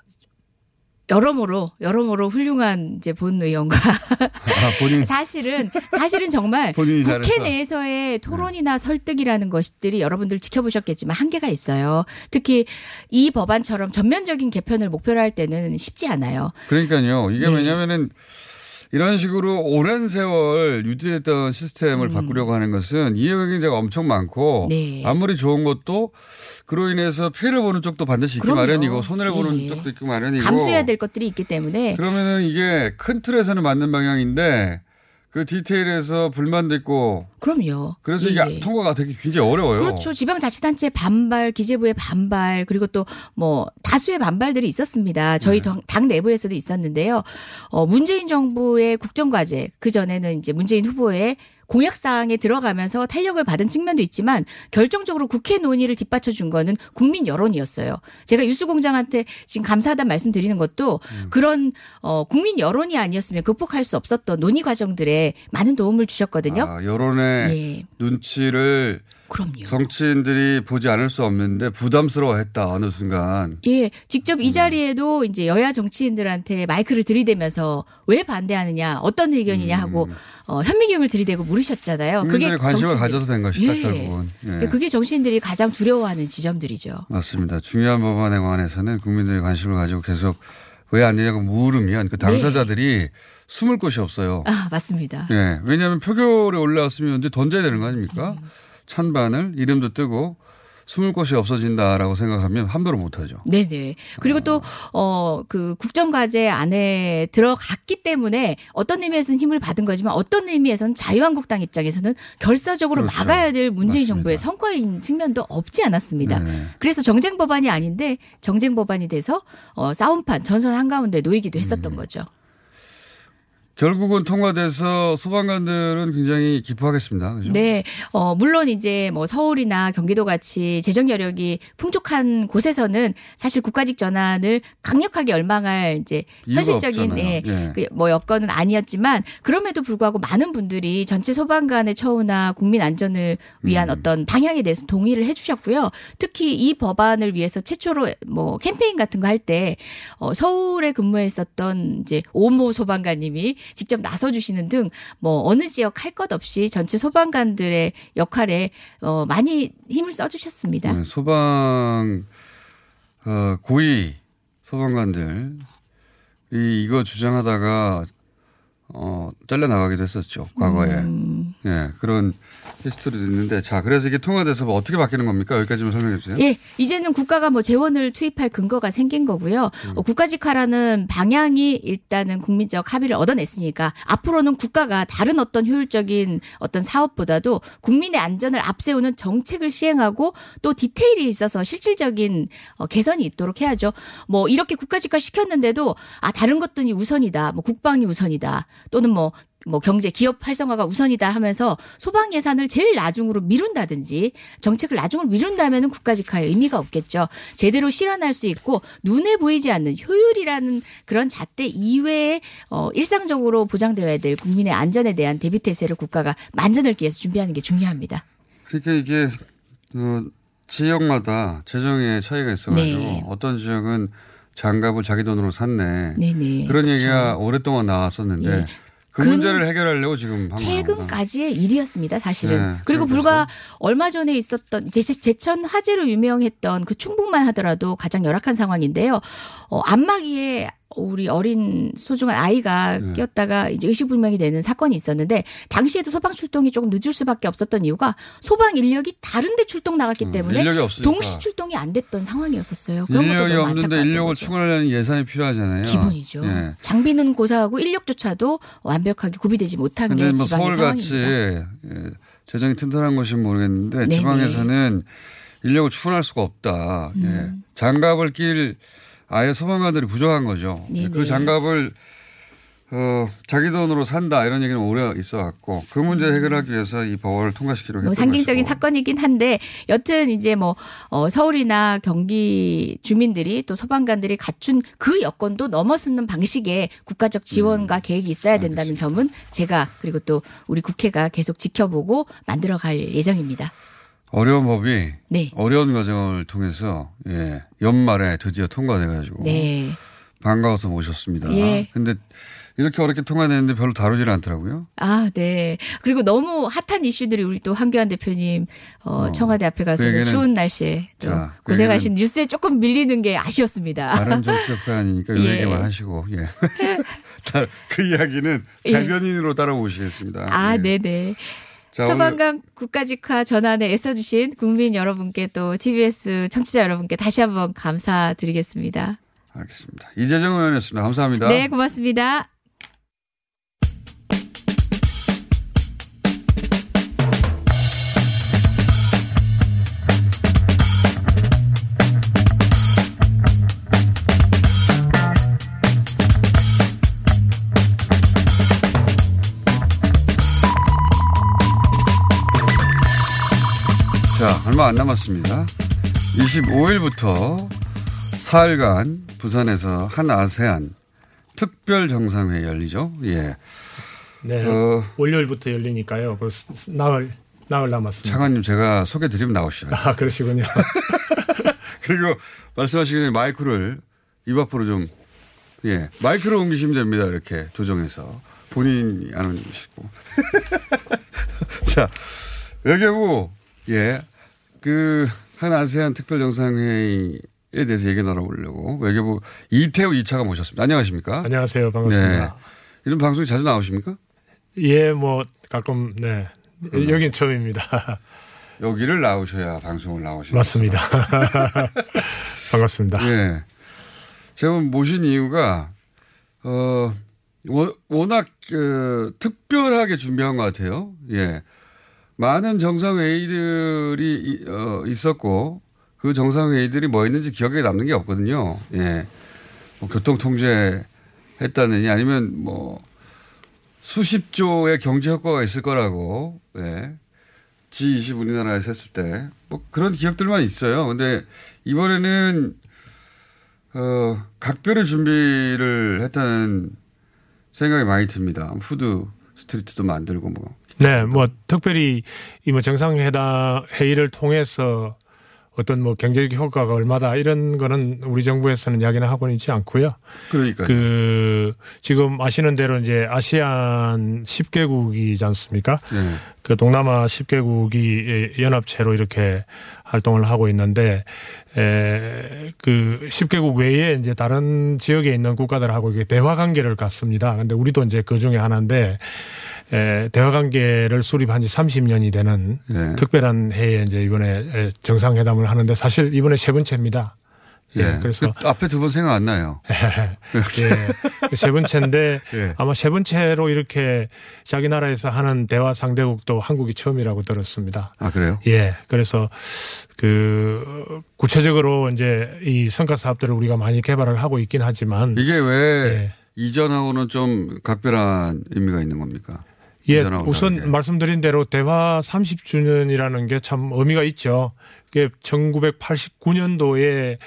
여러모로, 여러모로 훌륭한 이제 본 의원과 아, 사실은 사실은 정말 국회 잘했어. 네. 내에서의 토론이나 설득이라는 것들이 여러분들 지켜보셨겠지만 한계가 있어요. 특히 이 법안처럼 전면적인 개편을 목표로 할 때는 쉽지 않아요. 그러니까요. 이게 네. 왜냐면은 이런 식으로 오랜 세월 유지했던 시스템을 바꾸려고 하는 것은 이해관계자가 엄청 많고 음. 네. 아무리 좋은 것도 그로 인해서 피해를 보는 쪽도 반드시 있기 그럼요. 마련이고 손해를 보는 예. 쪽도 있기 마련이고 감수해야 될 것들이 있기 때문에 그러면은 이게 큰 틀에서는 맞는 방향인데 그 디테일에서 불만도 있고 그럼요. 그래서 예. 이게 통과가 되게 굉장히 어려워요. 그렇죠. 지방자치단체 반발, 기재부의 반발, 그리고 또 뭐 다수의 반발들이 있었습니다. 저희 네. 당, 당 내부에서도 있었는데요. 어, 문재인 정부의 국정과제, 그 전에는 이제 문재인 후보의 공약 사항에 들어가면서 탄력을 받은 측면도 있지만 결정적으로 국회 논의를 뒷받쳐 준 거는 국민 여론이었어요. 제가 유수공장한테 지금 감사하다는 말씀 드리는 것도 음. 그런 어, 국민 여론이 아니었으면 극복할 수 없었던 논의 과정들에 많은 도움을 주셨거든요. 아, 여론의 예. 눈치를 그럼요. 정치인들이 보지 않을 수 없는데 부담스러워했다 어느 순간. 예, 직접 음. 이 자리에도 이제 여야 정치인들한테 마이크를 들이대면서 왜 반대하느냐, 어떤 의견이냐 하고 어, 현미경을 들이대고 물으셨잖아요. 그게 음. 관심을 가져도 된 것이다 예. 결국은. 예. 그게 정치인들이 가장 두려워하는 지점들이죠. 맞습니다. 중요한 법안에 관해서는 국민들이 관심을 가지고 계속 왜 안 되냐고 물으면 그 당사자들이 숨을 곳이 없어요. 네. 아, 맞습니다. 예. 왜냐하면 표결에 올라왔으면 이제 던져야 되는 거 아닙니까? 음. 찬반을 이름도 뜨고 숨을 곳이 없어진다라고 생각하면 함부로 못하죠. 네네. 그리고 또, 어, 그 국정과제 안에 들어갔기 때문에 어떤 의미에서는 힘을 받은 거지만 어떤 의미에서는 자유한국당 입장에서는 결사적으로 그렇죠. 막아야 될 문재인 맞습니다. 정부의 성과인 측면도 없지 않았습니다. 네. 그래서 정쟁 법안이 아닌데 정쟁 법안이 돼서 어, 싸움판 전선 한가운데 놓이기도 음. 했었던 거죠. 결국은 통과돼서 소방관들은 굉장히 기뻐하겠습니다. 그죠? 네, 어, 물론 이제 뭐 서울이나 경기도 같이 재정 여력이 풍족한 곳에서는 사실 국가직 전환을 강력하게 열망할 이제 현실적인. 예, 예. 그 뭐 여건은 아니었지만 그럼에도 불구하고 많은 분들이 전체 소방관의 처우나 국민 안전을 위한 음. 어떤 방향에 대해서 동의를 해 주셨고요. 특히 이 법안을 위해서 최초로 뭐 캠페인 같은 거 할 때 어, 서울에 근무했었던 이제 오모 소방관님이 직접 나서주시는 등 뭐 어느 지역 할 것 없이 전체 소방관들의 역할에 어, 많이 힘을 써주셨습니다. 네, 소방 어, 고위 소방관들 이 이거 주장하다가 어, 잘려 나가기도 했었죠. 과거에. 음. 예, 그런 히스토리도 있는데 자, 그래서 이게 통화돼서 뭐 어떻게 바뀌는 겁니까? 여기까지만 설명해 주세요. 예, 이제는 국가가 뭐 재원을 투입할 근거가 생긴 거고요. 어, 국가직화라는 방향이 일단은 국민적 합의를 얻어냈으니까 앞으로는 국가가 다른 어떤 효율적인 어떤 사업보다도 국민의 안전을 앞세우는 정책을 시행하고 또 디테일이 있어서 실질적인 어, 개선이 있도록 해야죠. 뭐 이렇게 국가직화 시켰는데도 아 다른 것들이 우선이다. 뭐 국방이 우선이다. 또는 뭐뭐 경제 기업 활성화가 우선이다 하면서 소방 예산을 제일 나중으로 미룬다든지 정책을 나중으로 미룬다면은 국가직화에 의미가 없겠죠. 제대로 실현할 수 있고 눈에 보이지 않는 효율이라는 그런 잣대 이외에 어 일상적으로 보장되어야 될 국민의 안전에 대한 대비 태세를 국가가 만전을 기해서 준비하는 게 중요합니다. 그러니까 이게 어, 지역마다 재정의 차이가 있어가지고 네. 어떤 지역은 장갑을 자기 돈으로 샀네. 네네. 그런 그렇죠. 얘기가 오랫동안 나왔었는데 예. 그 근- 문제를 해결하려고 지금. 최근까지의 일이었습니다, 사실은. 네, 그리고 불과 얼마 전에 있었던 제, 제천 화재로 유명했던 그 충북만 하더라도 가장 열악한 상황인데요. 어, 안마기에 우리 어린 소중한 아이가 네. 끼었다가 이제 의식불명이 되는 사건이 있었는데 당시에도 소방 출동이 조금 늦을 수밖에 없었던 이유가 소방 인력이 다른데 출동 나갔기 때문에 음, 인력이 없으니까. 동시 출동이 안 됐던 상황이었었어요. 그런 것도 인력이 너무 없는데 인력을 거죠. 충원하려는 예산이 필요하잖아요. 기본이죠. 예. 장비는 고사하고 인력조차도 완벽하게 구비되지 못한 게 뭐 지방의 서울같이 상황입니다. 예, 재정이 튼튼한 곳은 모르겠는데 네네. 지방에서는 인력을 충원할 수가 없다. 음. 예. 장갑을 낄 아예 소방관들이 부족한 거죠. 네네. 그 장갑을 어, 자기 돈으로 산다 이런 얘기는 오래 있어 왔고 그 문제 해결하기 위해서 이 법을 통과시키려고 뭐 했던 상징적인 것이고. 사건이긴 한데 여튼 이제 뭐 어, 서울이나 경기 주민들이 또 소방관들이 갖춘 그 여건도 넘어서는 방식의 국가적 음. 지원과 계획이 있어야 된다는 점은 제가 그리고 또 우리 국회가 계속 지켜보고 만들어갈 예정입니다. 어려운 법이 네. 어려운 과정을 통해서 예, 연말에 드디어 통과돼가지고 네. 반가워서 모셨습니다. 예. 근데 이렇게 어렵게 통과되는데 별로 다루질 않더라고요. 아, 네. 그리고 너무 핫한 이슈들이 우리 또 한교안 대표님 어, 청와대 앞에 가서 그 추운 날씨에 또 자, 그 고생하신 뉴스에 조금 밀리는 게 아쉬웠습니다. 다른 정치적 사안이니까 이 예. 얘기만 하시고 예. 다- 그 이야기는 예. 대변인으로 따라오시겠습니다. 아, 예. 네네. 자, 오늘 소방관 국가직화 전환에 애써주신 국민 여러분께 또 TBS 청취자 여러분께 다시 한번 감사드리겠습니다. 알겠습니다. 이재정 의원이었습니다. 감사합니다. 네, 고맙습니다. 얼마 안 남았습니다. 25일부터 4일간 부산에서 한 아세안 특별 정상회의 열리죠. 예. 네. 어, 월요일부터 열리니까요. 벌써 나흘 나흘 남았습니다. 차관님 제가 소개 드리면 나오시죠. 아 그러시군요. 그리고 말씀하시기 전에 마이크를 입 앞으로 좀, 예, 마이크를 옮기시면 됩니다. 이렇게 조정해서. 본인이 안 옮기시고. 자, 외교부, 예, 그, 한 아세안 특별 정상회의에 대해서 얘기 나눠보려고 외교부 이태우 2차가 모셨습니다. 안녕하십니까? 안녕하세요. 반갑습니다. 네. 이런 방송이 자주 나오십니까? 예, 뭐 가끔 네 여긴 처음입니다. 여기를 나오셔야 방송을 나오시는 맞습니다. 반갑습니다. 예. 제가 모신 이유가, 어, 워- 워낙, 그, 특별하게 준비한 것 같아요. 예. 많은 정상회의들이, 이- 어, 있었고, 그 정상회의들이 뭐 있는지 기억에 남는 게 없거든요. 예. 뭐 교통 통제 했다느니 아니면 뭐, 수십 조의 경제 효과가 있을 거라고, 예. G20 우리나라에서 했을 때, 뭐 그런 기억들만 있어요. 근데 이번에는, 어, 각별히 준비를 했다는 생각이 많이 듭니다. food street도 만들고 뭐. 네, 뭐 특별히 이뭐 정상회담 회의를 통해서 어떤 뭐 경제적 효과가 얼마다 이런 거는 우리 정부에서는 이야기는 하고는 있지 않고요. 그러니까 그 지금 아시는 대로 이제 아시안 10개국이지 않습니까? 네. 그 동남아 10개국이 연합체로 이렇게 활동을 하고 있는데 에그 10개국 외에 이제 다른 지역에 있는 국가들하고 이게 대화 관계를 갖습니다. 근데 우리도 이제 그 중에 하나인데 에, 대화 관계를 수립한 지 30년이 되는 네. 특별한 해에 이제 이번에 에, 정상회담을 하는데 사실 이번에 세 번째입니다. 예, 예. 그래서 그 앞에 두 번 생각 안 나요. 예. 세 번째인데 예. 아마 세 번째로 이렇게 자기 나라에서 하는 대화 상대국도 한국이 처음이라고 들었습니다. 아, 그래요? 예. 그래서 그 구체적으로 이제 이 성과 사업들을 우리가 많이 개발을 하고 있긴 하지만 이게 왜 예. 이전하고는 좀 각별한 의미가 있는 겁니까? 예, 우선 다르게. 말씀드린 대로 대화 30주년이라는 게 참 의미가 있죠. 그게 1989년도에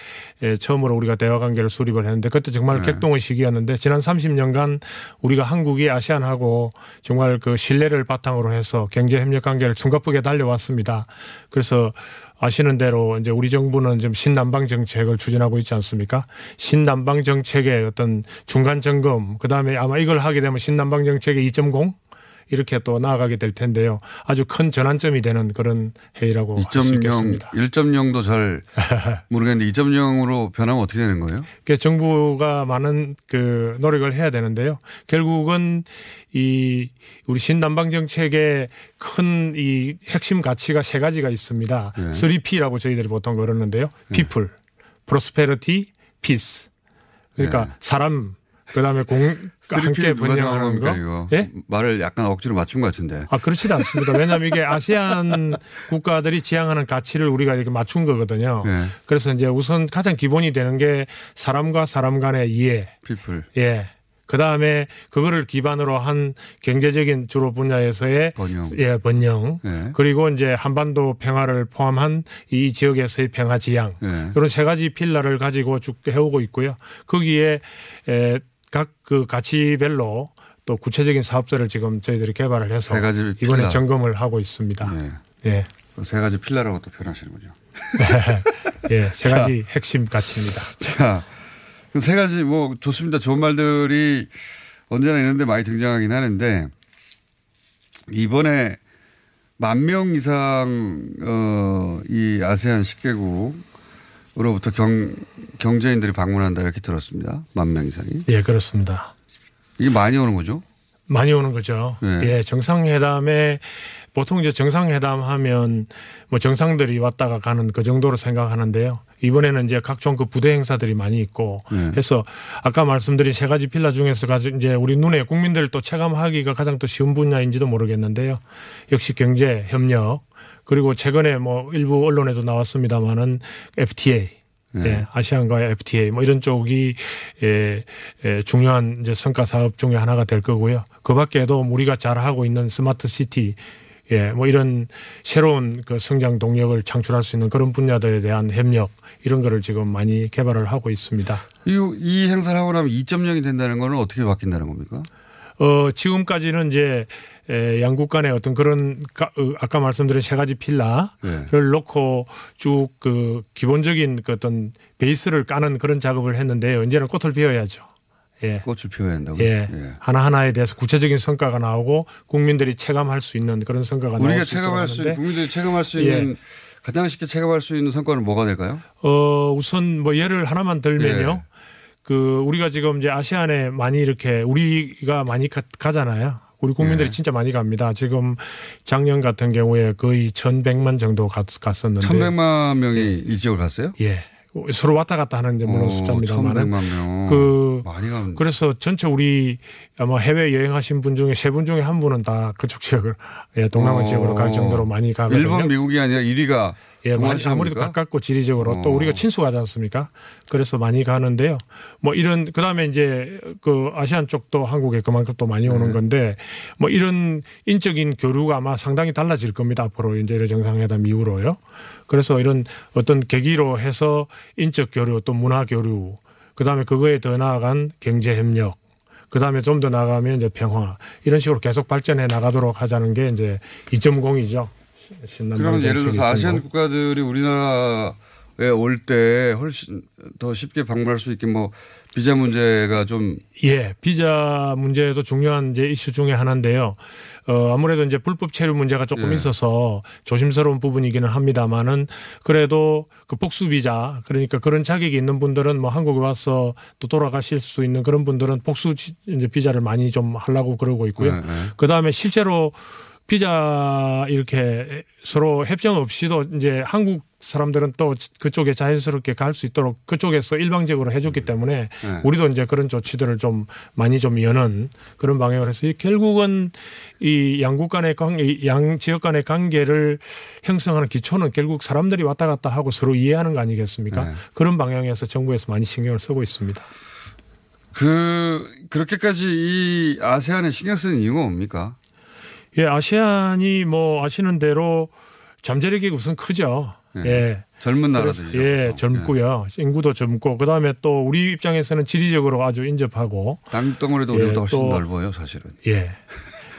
예, 처음으로 우리가 대화 관계를 수립을 했는데 그때 정말 네. 객동의 시기였는데 지난 30년간 우리가 한국이 아시안하고 정말 그 신뢰를 바탕으로 해서 경제 협력 관계를 숨가쁘게 달려왔습니다. 그래서 아시는 대로 이제 우리 정부는 지금 신남방 정책을 추진하고 있지 않습니까? 신남방 정책의 어떤 중간 점검, 그 다음에 아마 이걸 하게 되면 신남방 정책의 2.0 이렇게 또 나아가게 될 텐데요. 아주 큰 전환점이 되는 그런 회의라고 할수 2.0, 있겠습니다. 1.0도 잘 모르겠는데 2.0으로 변하면 어떻게 되는 거예요? 그 정부가 많은 그 노력을 해야 되는데요. 결국은 이 우리 신남방 정책의 큰 이 핵심 가치가 세 가지가 있습니다. 네. 3P라고 저희들이 보통 그러는데요. People, Prosperity, Peace. 그러니까 네. 사람 그다음에 공 함께 3P 누가 정하는 번영하는 거. 이거? 예? 말을 약간 억지로 맞춘 것 같은데. 아, 그렇지도 않습니다. 왜냐하면 이게 아세안 국가들이 지향하는 가치를 우리가 이렇게 맞춘 거거든요. 네. 그래서 이제 우선 가장 기본이 되는 게 사람과 사람 간의 이해. 피플. 예. 그 다음에 그거를 기반으로 한 경제적인 주로 분야에서의 번영. 예, 번영. 네. 그리고 이제 한반도 평화를 포함한 이 지역에서의 평화 지향. 네. 이런 세 가지 필러를 가지고 쭉 해오고 있고요. 거기에 에, 각 그 가치별로 또 구체적인 사업들을 지금 저희들이 개발을 해서 세 이번에. 점검을 하고 있습니다. 네. 예. 그세 가지 필라라고 또 표현하시는군요. 예, 세 자. 가지 핵심 가치입니다. 자, 그럼 세 가지 뭐 좋습니다. 좋은 말들이 언제나 있는데 많이 등장하긴 하는데 이번에 만 명 이상 어 이 아세안 10개국 으로부터 경 경제인들이 방문한다 이렇게 들었습니다. 만 명 이상이. 예, 그렇습니다. 이게 많이 오는 거죠? 많이 오는 거죠. 네. 예, 정상회담에 보통 이제 정상회담 하면 뭐 정상들이 왔다가 가는 그 정도로 생각하는데요. 이번에는 이제 각종 그 부대 행사들이 많이 있고 네. 해서 아까 말씀드린 세 가지 필라 중에서 가지 이제 우리 눈에 국민들 또 체감하기가 가장 또 쉬운 분야인지도 모르겠는데요. 역시 경제 협력 그리고 최근에 뭐 일부 언론에도 나왔습니다마는 FTA 네. 예, 아시안과의 FTA 뭐 이런 쪽이 예, 예, 중요한 이제 성과 사업 중에 하나가 될 거고요. 그 밖에도 우리가 잘 하고 있는 스마트 시티 예, 뭐 이런 새로운 그 성장 동력을 창출할 수 있는 그런 분야들에 대한 협력 이런 거를 지금 많이 개발을 하고 있습니다. 이, 이 행사를 하고 나면 2.0이 된다는 거는 어떻게 바뀐다는 겁니까? 어, 지금까지는 이제 에, 양국 간의 어떤 그런 가, 어, 아까 말씀드린 세 가지 필라를 네. 놓고 쭉 그 기본적인 그 어떤 베이스를 까는 그런 작업을 했는데요. 이제는 꽃을 피워야죠. 예. 꽃을 피워야 한다고요? 예. 예. 하나 하나에 대해서 구체적인 성과가 나오고 국민들이 체감할 수 있는 그런 성과가 나올 우리가 수 있도록 체감할 수 있는 국민들이 체감할 수 예. 있는 가장 쉽게 체감할 수 있는 성과는 뭐가 될까요? 어, 우선 뭐 예를 하나만 들면요. 예. 그 우리가 지금 이제 아시안에 많이 이렇게 우리가 많이 가, 가잖아요. 우리 국민들이 예. 진짜 많이 갑니다. 지금 작년 같은 경우에 거의 1,100만 정도 갔, 갔었는데. 1100만 명이 이 지역을 갔어요? 예. 서로 왔다 갔다 하는 이제 물론 오, 1100만 명. 그. 그래서 전체 우리 아마 해외 여행하신 분 중에 세 분 중에 한 분은 다 그쪽 지역을 예, 동남아 어. 지역으로 갈 정도로 많이 가거든요. 일본, 미국이 아니라 1위가 예, 많이 아무래도 가깝고 지리적으로 또 어. 우리가 친수가지 않습니까? 그래서 많이 가는데요. 뭐 이런 그다음에 이제 그 아시안 쪽도 한국에 그만큼 또 많이 오는 네. 건데 뭐 이런 인적인 교류가 아마 상당히 달라질 겁니다. 앞으로 이제 이런 정상회담 이후로요. 그래서 이런 어떤 계기로 해서 인적 교류 또 문화 교류 그다음에 그거에 더 나아간 경제 협력 그 다음에 좀 더 나가면 이제 평화 이런 식으로 계속 발전해 나가도록 하자는 게 이제 2.0이죠. 그러면 예를 들어서 아시안 국가들이 우리나라에 올 때 훨씬 더 쉽게 방문할 수 있게 뭐 비자 문제가 좀 예, 비자 문제도 중요한 이제 이슈 중에 하나인데요. 어, 아무래도 이제 불법 체류 문제가 조금 예. 있어서 조심스러운 부분이기는 합니다만은 그래도 그 복수 비자 그러니까 그런 자격이 있는 분들은 뭐 한국에 와서 또 돌아가실 수 있는 그런 분들은 복수 지- 이제 비자를 많이 좀 하려고 그러고 있고요. 네, 네. 그 다음에 실제로 비자 이렇게 서로 협정 없이도 이제 한국 사람들은 또 그쪽에 자연스럽게 갈 수 있도록 그쪽에서 일방적으로 해줬기 때문에 네. 우리도 이제 그런 조치들을 좀 많이 좀 여는 그런 방향을 해서 이 결국은 이 양국 간의 관계, 이양 지역 간의 관계를 형성하는 기초는 결국 사람들이 왔다 갔다 하고 서로 이해하는 거 아니겠습니까? 네. 그런 방향에서 정부에서 많이 신경을 쓰고 있습니다. 그 그렇게까지 이 아세안에 신경 쓰는 이유가 뭡니까? 예, 아시안이 뭐 아시는 대로 잠재력이 우선 크죠. 예. 예. 젊은 나라들이죠. 예, 젊고요. 인구도 젊고 그다음에 또 우리 입장에서는 지리적으로 아주 인접하고 땅덩어리도 예, 우리보다 훨씬 또- 넓어요, 사실은. 예.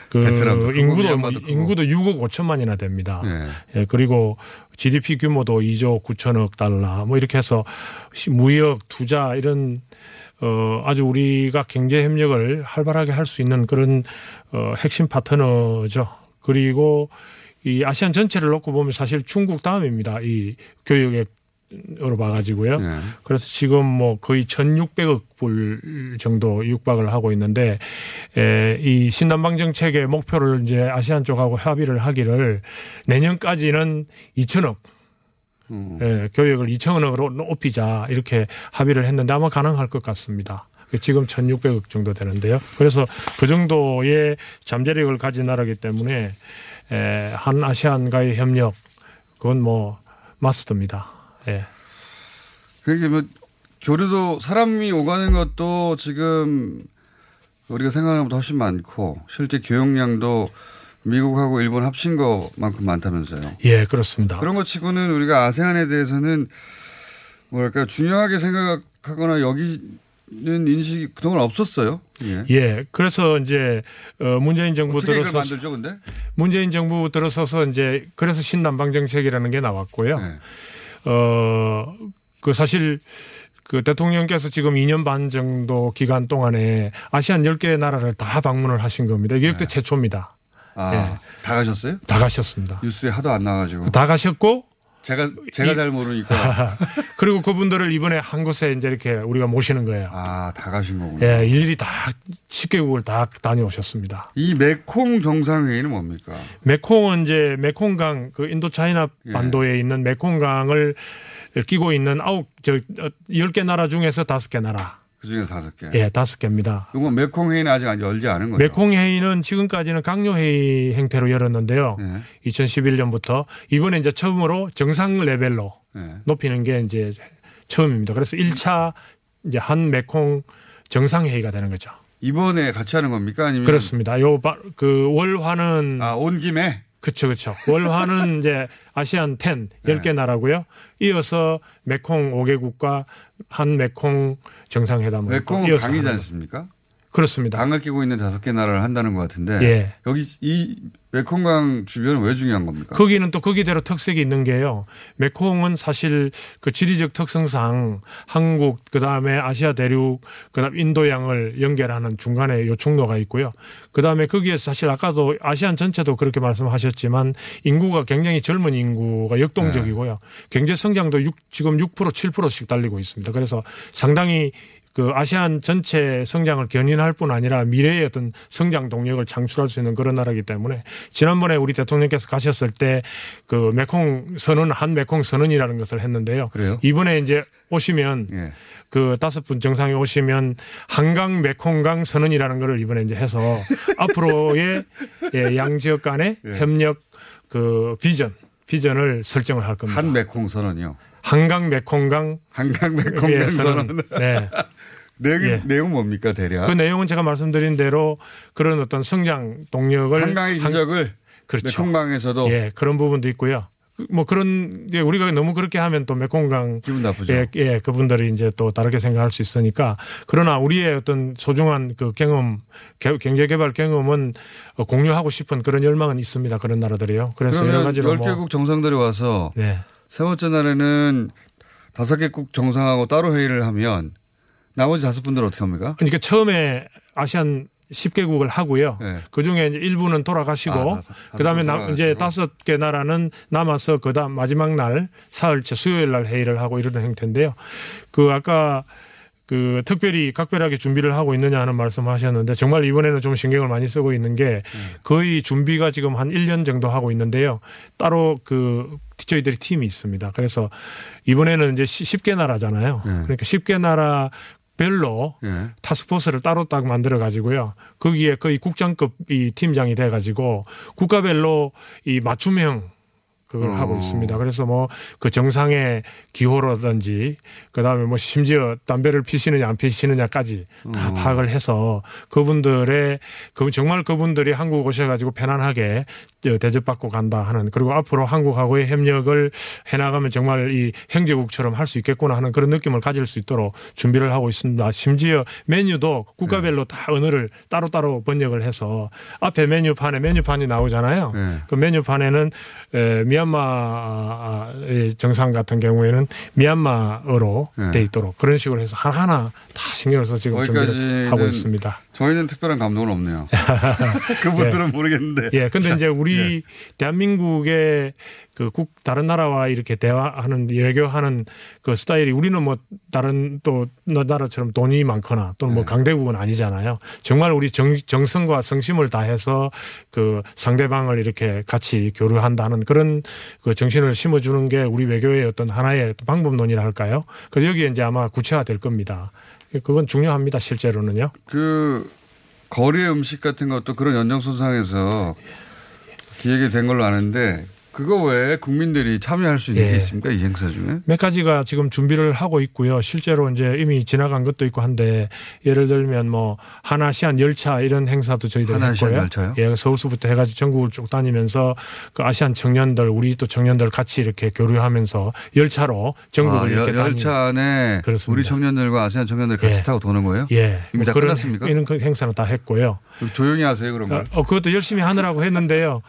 그 베트남도 인구도 크고. 인구도 6억 5천만이나 됩니다. 예. 예, 그리고 GDP 규모도 2조 9천억 달러 뭐 이렇게 해서 시- 무역 투자 이런 어 아주 우리가 경제 협력을 활발하게 할 수 있는 그런 어 핵심 파트너죠. 그리고 이 아시안 전체를 놓고 보면 사실 중국 다음입니다. 이 교육에 으로 봐가지고요. 예. 그래서 지금 뭐 거의 1,600억 불 정도 육박을 하고 있는데 에, 이 신남방 정책의 목표를 이제 아시안 쪽하고 협의를 하기를 내년까지는 2천억 음. 예, 교역을 2천억으로 높이자 이렇게 합의를 했는데 아마 가능할 것 같습니다. 지금 1,600억 정도 되는데요. 그래서 그 정도의 잠재력을 가진 나라이기 때문에 에, 한 아시안과의 협력 그건 뭐 마스터입니다. 예. 그게 뭐 교류도 사람이 오가는 것도 지금 우리가 생각하는 것보다 훨씬 많고 실제 교역량도 미국하고 일본 합친 것만큼 많다면서요. 예, 그렇습니다. 그런 것 치고는 우리가 아세안에 대해서는 뭐랄까 중요하게 생각하거나 여기는 인식이 그동안 없었어요. 예. 예, 그래서 이제 어 문재인 정부 들어서 만들죠, 근데? 문재인 정부 들어서서 이제 그래서 신남방 정책이라는 게 나왔고요. 네. 어, 그 사실 그 대통령께서 지금 2년 반 정도 기간 동안에 아시안 10개 나라를 다 방문을 하신 겁니다. 이게 역대 최초입니다. 아, 예. 다 가셨어요? 다 가셨습니다. 뉴스에 하도 안 나가지고. 다 가셨고 제가 제가 이- 잘 모르니까. 그리고 그분들을 이번에 한 곳에 이제 이렇게 우리가 모시는 거예요. 아, 다 가신 거군요. 예, 일일이 다 10개국을 다 다녀오셨습니다. 이 메콩 정상회의는 뭡니까? 메콩은 이제 메콩강 그 인도차이나 예. 반도에 있는 메콩강을 끼고 있는 아홉 저 어, 10개 나라 중에서 다섯 개 나라. 그 중에서 다섯 개. 예, 다섯 개입니다. 이건 메콩 회의는 아직 열지 않은 거죠. 메콩 회의는 지금까지는 강요 회의 형태로 열었는데요. 네. 2011년부터 이번에 이제 처음으로 정상 레벨로 네. 높이는 게 이제 처음입니다. 그래서 1차 이제 한 메콩 정상 회의가 되는 거죠. 이번에 같이 하는 겁니까? 아니면 그렇습니다. 요 그 월화는 아, 온 김에 그렇죠, 그렇죠. 월화는 이제 아시안 10 10개 나라고요. 이어서 메콩 5개국과 한 메콩 정상회담을 강이지 하는 않습니까? 그렇습니다. 강을 끼고 있는 다섯 개 나라를 한다는 것 같은데 예. 여기 이 메콩강 주변은 왜 중요한 겁니까? 거기는 또 거기대로 특색이 있는 게요. 메콩은 사실 그 지리적 특성상 한국 그다음에 아시아 대륙 그다음 인도양을 연결하는 중간에 요충로가 있고요. 그다음에 거기에 사실 아까도 아시안 전체도 그렇게 말씀하셨지만 인구가 굉장히 젊은 인구가 역동적이고요. 경제 성장도 6, 지금 6% 7%씩 달리고 있습니다. 그래서 상당히 그 아시안 전체 성장을 견인할 뿐 아니라 미래의 어떤 성장 동력을 창출할 수 있는 그런 나라이기 때문에 지난번에 우리 대통령께서 가셨을 때 그 메콩 선언 한 메콩 선언이라는 것을 했는데요. 그래요? 이번에 이제 오시면 예. 그 다섯 분 정상에 오시면 한강 메콩강 선언이라는 거를 이번에 이제 해서 앞으로의 예, 양 지역 간의 예. 협력 그 비전 비전을 설정을 할 겁니다. 한 메콩 선언이요. 한강 메콩강 한강 메콩강 예, 선언. 네. 내용 예. 내용 뭡니까 대략? 그 내용은 제가 말씀드린 대로 그런 어떤 성장 동력을 한강의 한- 기적을 그렇죠. 메콩강에서도 예, 그런 부분도 있고요. 그- 뭐 그런 게 우리가 너무 그렇게 하면 또 메콩강 기분 나쁘죠. 예, 예, 그분들이 이제 또 다르게 생각할 수 있으니까 그러나 우리의 어떤 소중한 그 경험, 개- 경제 개발 경험은 어, 공유하고 싶은 그런 열망은 있습니다. 그런 나라들이요. 그래서 여러 가지로 열뭐 개국 정상들이 와서 네. 세 번째 날에는 다섯 개국 정상하고 따로 회의를 하면 나머지 다섯 분들 은 어떻게 합니까? 그러니까 처음에 아시안 10개국을 하고요. 네. 그 중에 이제 일부는 돌아가시고 아, 다섯- 다섯 그다음에 나. 이제 다섯 개 나라는 남아서 그다음 마지막 날 사흘째 수요일 날 회의를 하고 이러는 형태인데요. 그 아까 그 특별히 각별하게 준비를 하고 있느냐 하는 말씀하셨는데 정말 이번에는 좀 신경을 많이 쓰고 있는 게 거의 준비가 지금 한 1년 정도 하고 있는데요. 따로 그 저희들이 팀이 있습니다. 그래서 이번에는 이제 10개 나라잖아요. 그러니까 10개 나라 별로 예. 타스포스를 따로 딱 만들어 가지고요. 거기에 거의 국장급 이 팀장이 돼 가지고 국가별로 이 맞춤형 그걸 어. 하고 있습니다. 그래서 뭐 그 정상의 기호라든지 그다음에 뭐 심지어 담배를 피시느냐 안 피시느냐까지 다 어. 파악을 해서 그분들의 그 정말 그분들이 한국 오셔 가지고 편안하게 저 대접받고 간다 하는 그리고 앞으로 한국하고의 협력을 해나가면 정말 이 형제국처럼 할 수 있겠구나 하는 그런 느낌을 가질 수 있도록 준비를 하고 있습니다. 심지어 메뉴도 국가별로 다 언어를 따로따로 번역을 해서 앞에 메뉴판에 메뉴판이 나오잖아요. 네. 그 메뉴판에는 에, 미얀마의 정상 같은 경우에는 미얀마어로 네. 돼 있도록 그런 식으로 해서 하나하나 다 신경을 써서 지금 준비를 하고 있습니다. 저희는 특별한 감동은 없네요. 그분들은 모르겠는데. 예, 근데 자, 이제 우리 예. 대한민국의 그 국 다른 나라와 이렇게 대화하는 외교하는 그 스타일이 우리는 뭐 다른 또 나라처럼 돈이 많거나 또는 네. 뭐 강대국은 아니잖아요. 정말 우리 정, 정성과 성심을 다해서 그 상대방을 이렇게 같이 교류한다는 그런 그 정신을 심어주는 게 우리 외교의 어떤 하나의 방법론이라 할까요? 그 여기에 이제 아마 구체화될 겁니다. 그건 중요합니다, 실제로는요. 그 거리의 음식 같은 것도 그런 연장선상에서 기획이 된 걸로 아는데 그거 외에 국민들이 참여할 수 있는 예. 게 있습니까? 이 행사 중에? 몇 가지가 지금 준비를 하고 있고요. 실제로 이제 이미 지나간 것도 있고 한데 예를 들면 뭐 하나시안 열차 이런 행사도 저희들 하나시안 했고요. 열차요? 예, 서울서부터 해가지고 전국을 쭉 다니면서 그 아시안 청년들 우리 또 청년들 같이 이렇게 교류하면서 열차로 전국을 아, 이렇게 여- 다니 열차 안에 우리 청년들과 아세안 청년들 같이 예. 타고 도는 거예요? 예, 이미 뭐다 그런 끝났습니까? 이런 그 행사는 다 했고요. 조용히 하세요 그런 걸. 어, 그것도 열심히 하느라고 했는데요.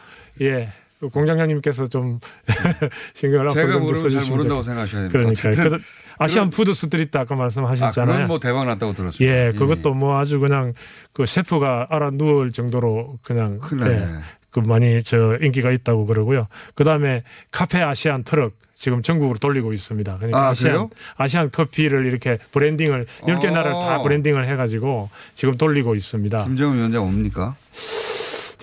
예. 그 공장장님께서 좀 신경을 제가 모르면 잘 모른다고 생각하셔야 됩니다. 그러니까 아세안 food street 아까 아, 말씀하셨잖아요. 그건 뭐 대박 났다고 들었어요. 예, 그것도 뭐 아주 그냥 그 셰프가 앓아누울 정도로 그냥. 예, 그 많이 저 인기가 있다고 그러고요. 그 다음에 카페 아세안 트럭 지금 전국으로 돌리고 있습니다. 그러니까 아, 아, 시안 그래요? 아세안 커피를 이렇게 블렌딩을 열개 어. 나라를 다 블렌딩을 해가지고 지금 돌리고 있습니다. 김정은 위원장 옵니까?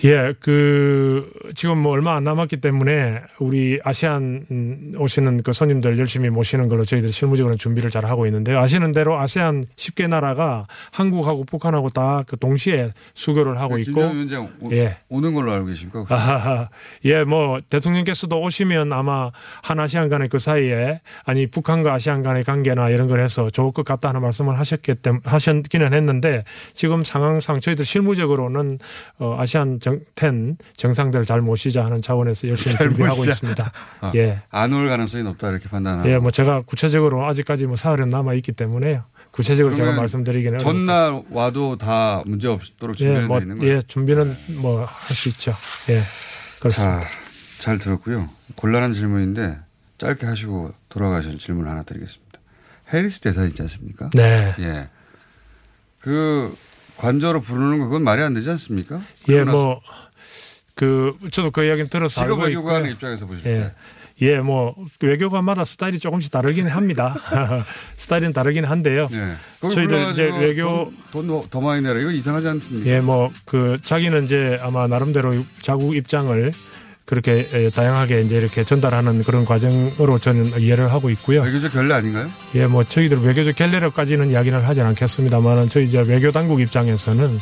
예, 그 지금 뭐 얼마 안 남았기 때문에 우리 아세안 음, 오시는 그 손님들 열심히 모시는 걸로 저희들이 실무적으로 준비를 잘 하고 있는데요. 아시는 대로 아세안 10개 나라가 한국하고 북한하고 다 그 동시에 수교를 하고 있고 김정은 위원장 오, 예. 오는 걸로 알고 계십니까? 아하하. 예, 뭐 대통령께서도 오시면 아마 한 아시안 간의 그 사이에 아니 북한과 아시안 간의 관계나 이런 걸 해서 좋을 것 같다는 말씀을 하셨기 때문에 하셨기는 했는데 지금 상황상 저희들 실무적으로는 어, 아시안 정10 정상들 잘 모시자 하는 차원에서 열심히 잘 준비하고. 있습니다. 아, 예. 안 올 가능성이 높다 이렇게 판단하고. 예, 뭐 제가 구체적으로 아직까지 뭐 사흘은 남아 있기 때문에요. 구체적으로 제가 말씀드리기는 어렵고. 전날 와도 다 문제 없도록 예, 준비되어 뭐, 있는 거예요. 예, 준비는 뭐 할 수 있죠. 예. 그렇습니다. 자, 잘 들었고요. 곤란한 질문인데 짧게 하시고 돌아가실 질문 하나 드리겠습니다. 해리스 대사 있지 않습니까? 네. 예. 그 관저로 부르는 거 그건 말이 안 되지 않습니까? 예, 뭐, 그, 저도 그 이야기는 들어서 직업 외교관. 입장에서 보실 예. 때. 예, 뭐, 그 외교관마다 스타일이 조금씩 다르긴 합니다. 스타일은 다르긴 한데요. 예. 저희들 이제 외교, 돈더더 많이 내라 이거 이상하지 않습니까? 예, 뭐, 그, 자기는 이제 아마 나름대로 자국 입장을 그렇게 예, 다양하게 이제 이렇게 전달하는 그런 과정으로 저는 이해를 하고 있고요. 외교적 결례 아닌가요? 예, 뭐 저희들 외교적 결례로까지는 이야기를 하진 않겠습니다만은 저희 이제 외교 당국 입장에서는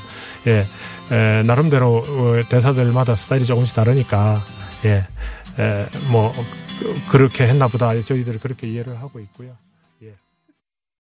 예, 에, 나름대로 어, 대사들마다 스타일이 조금씩 다르니까 예, 에, 뭐 그- 그렇게 했나 보다 저희들은 그렇게 이해를 하고 있고요.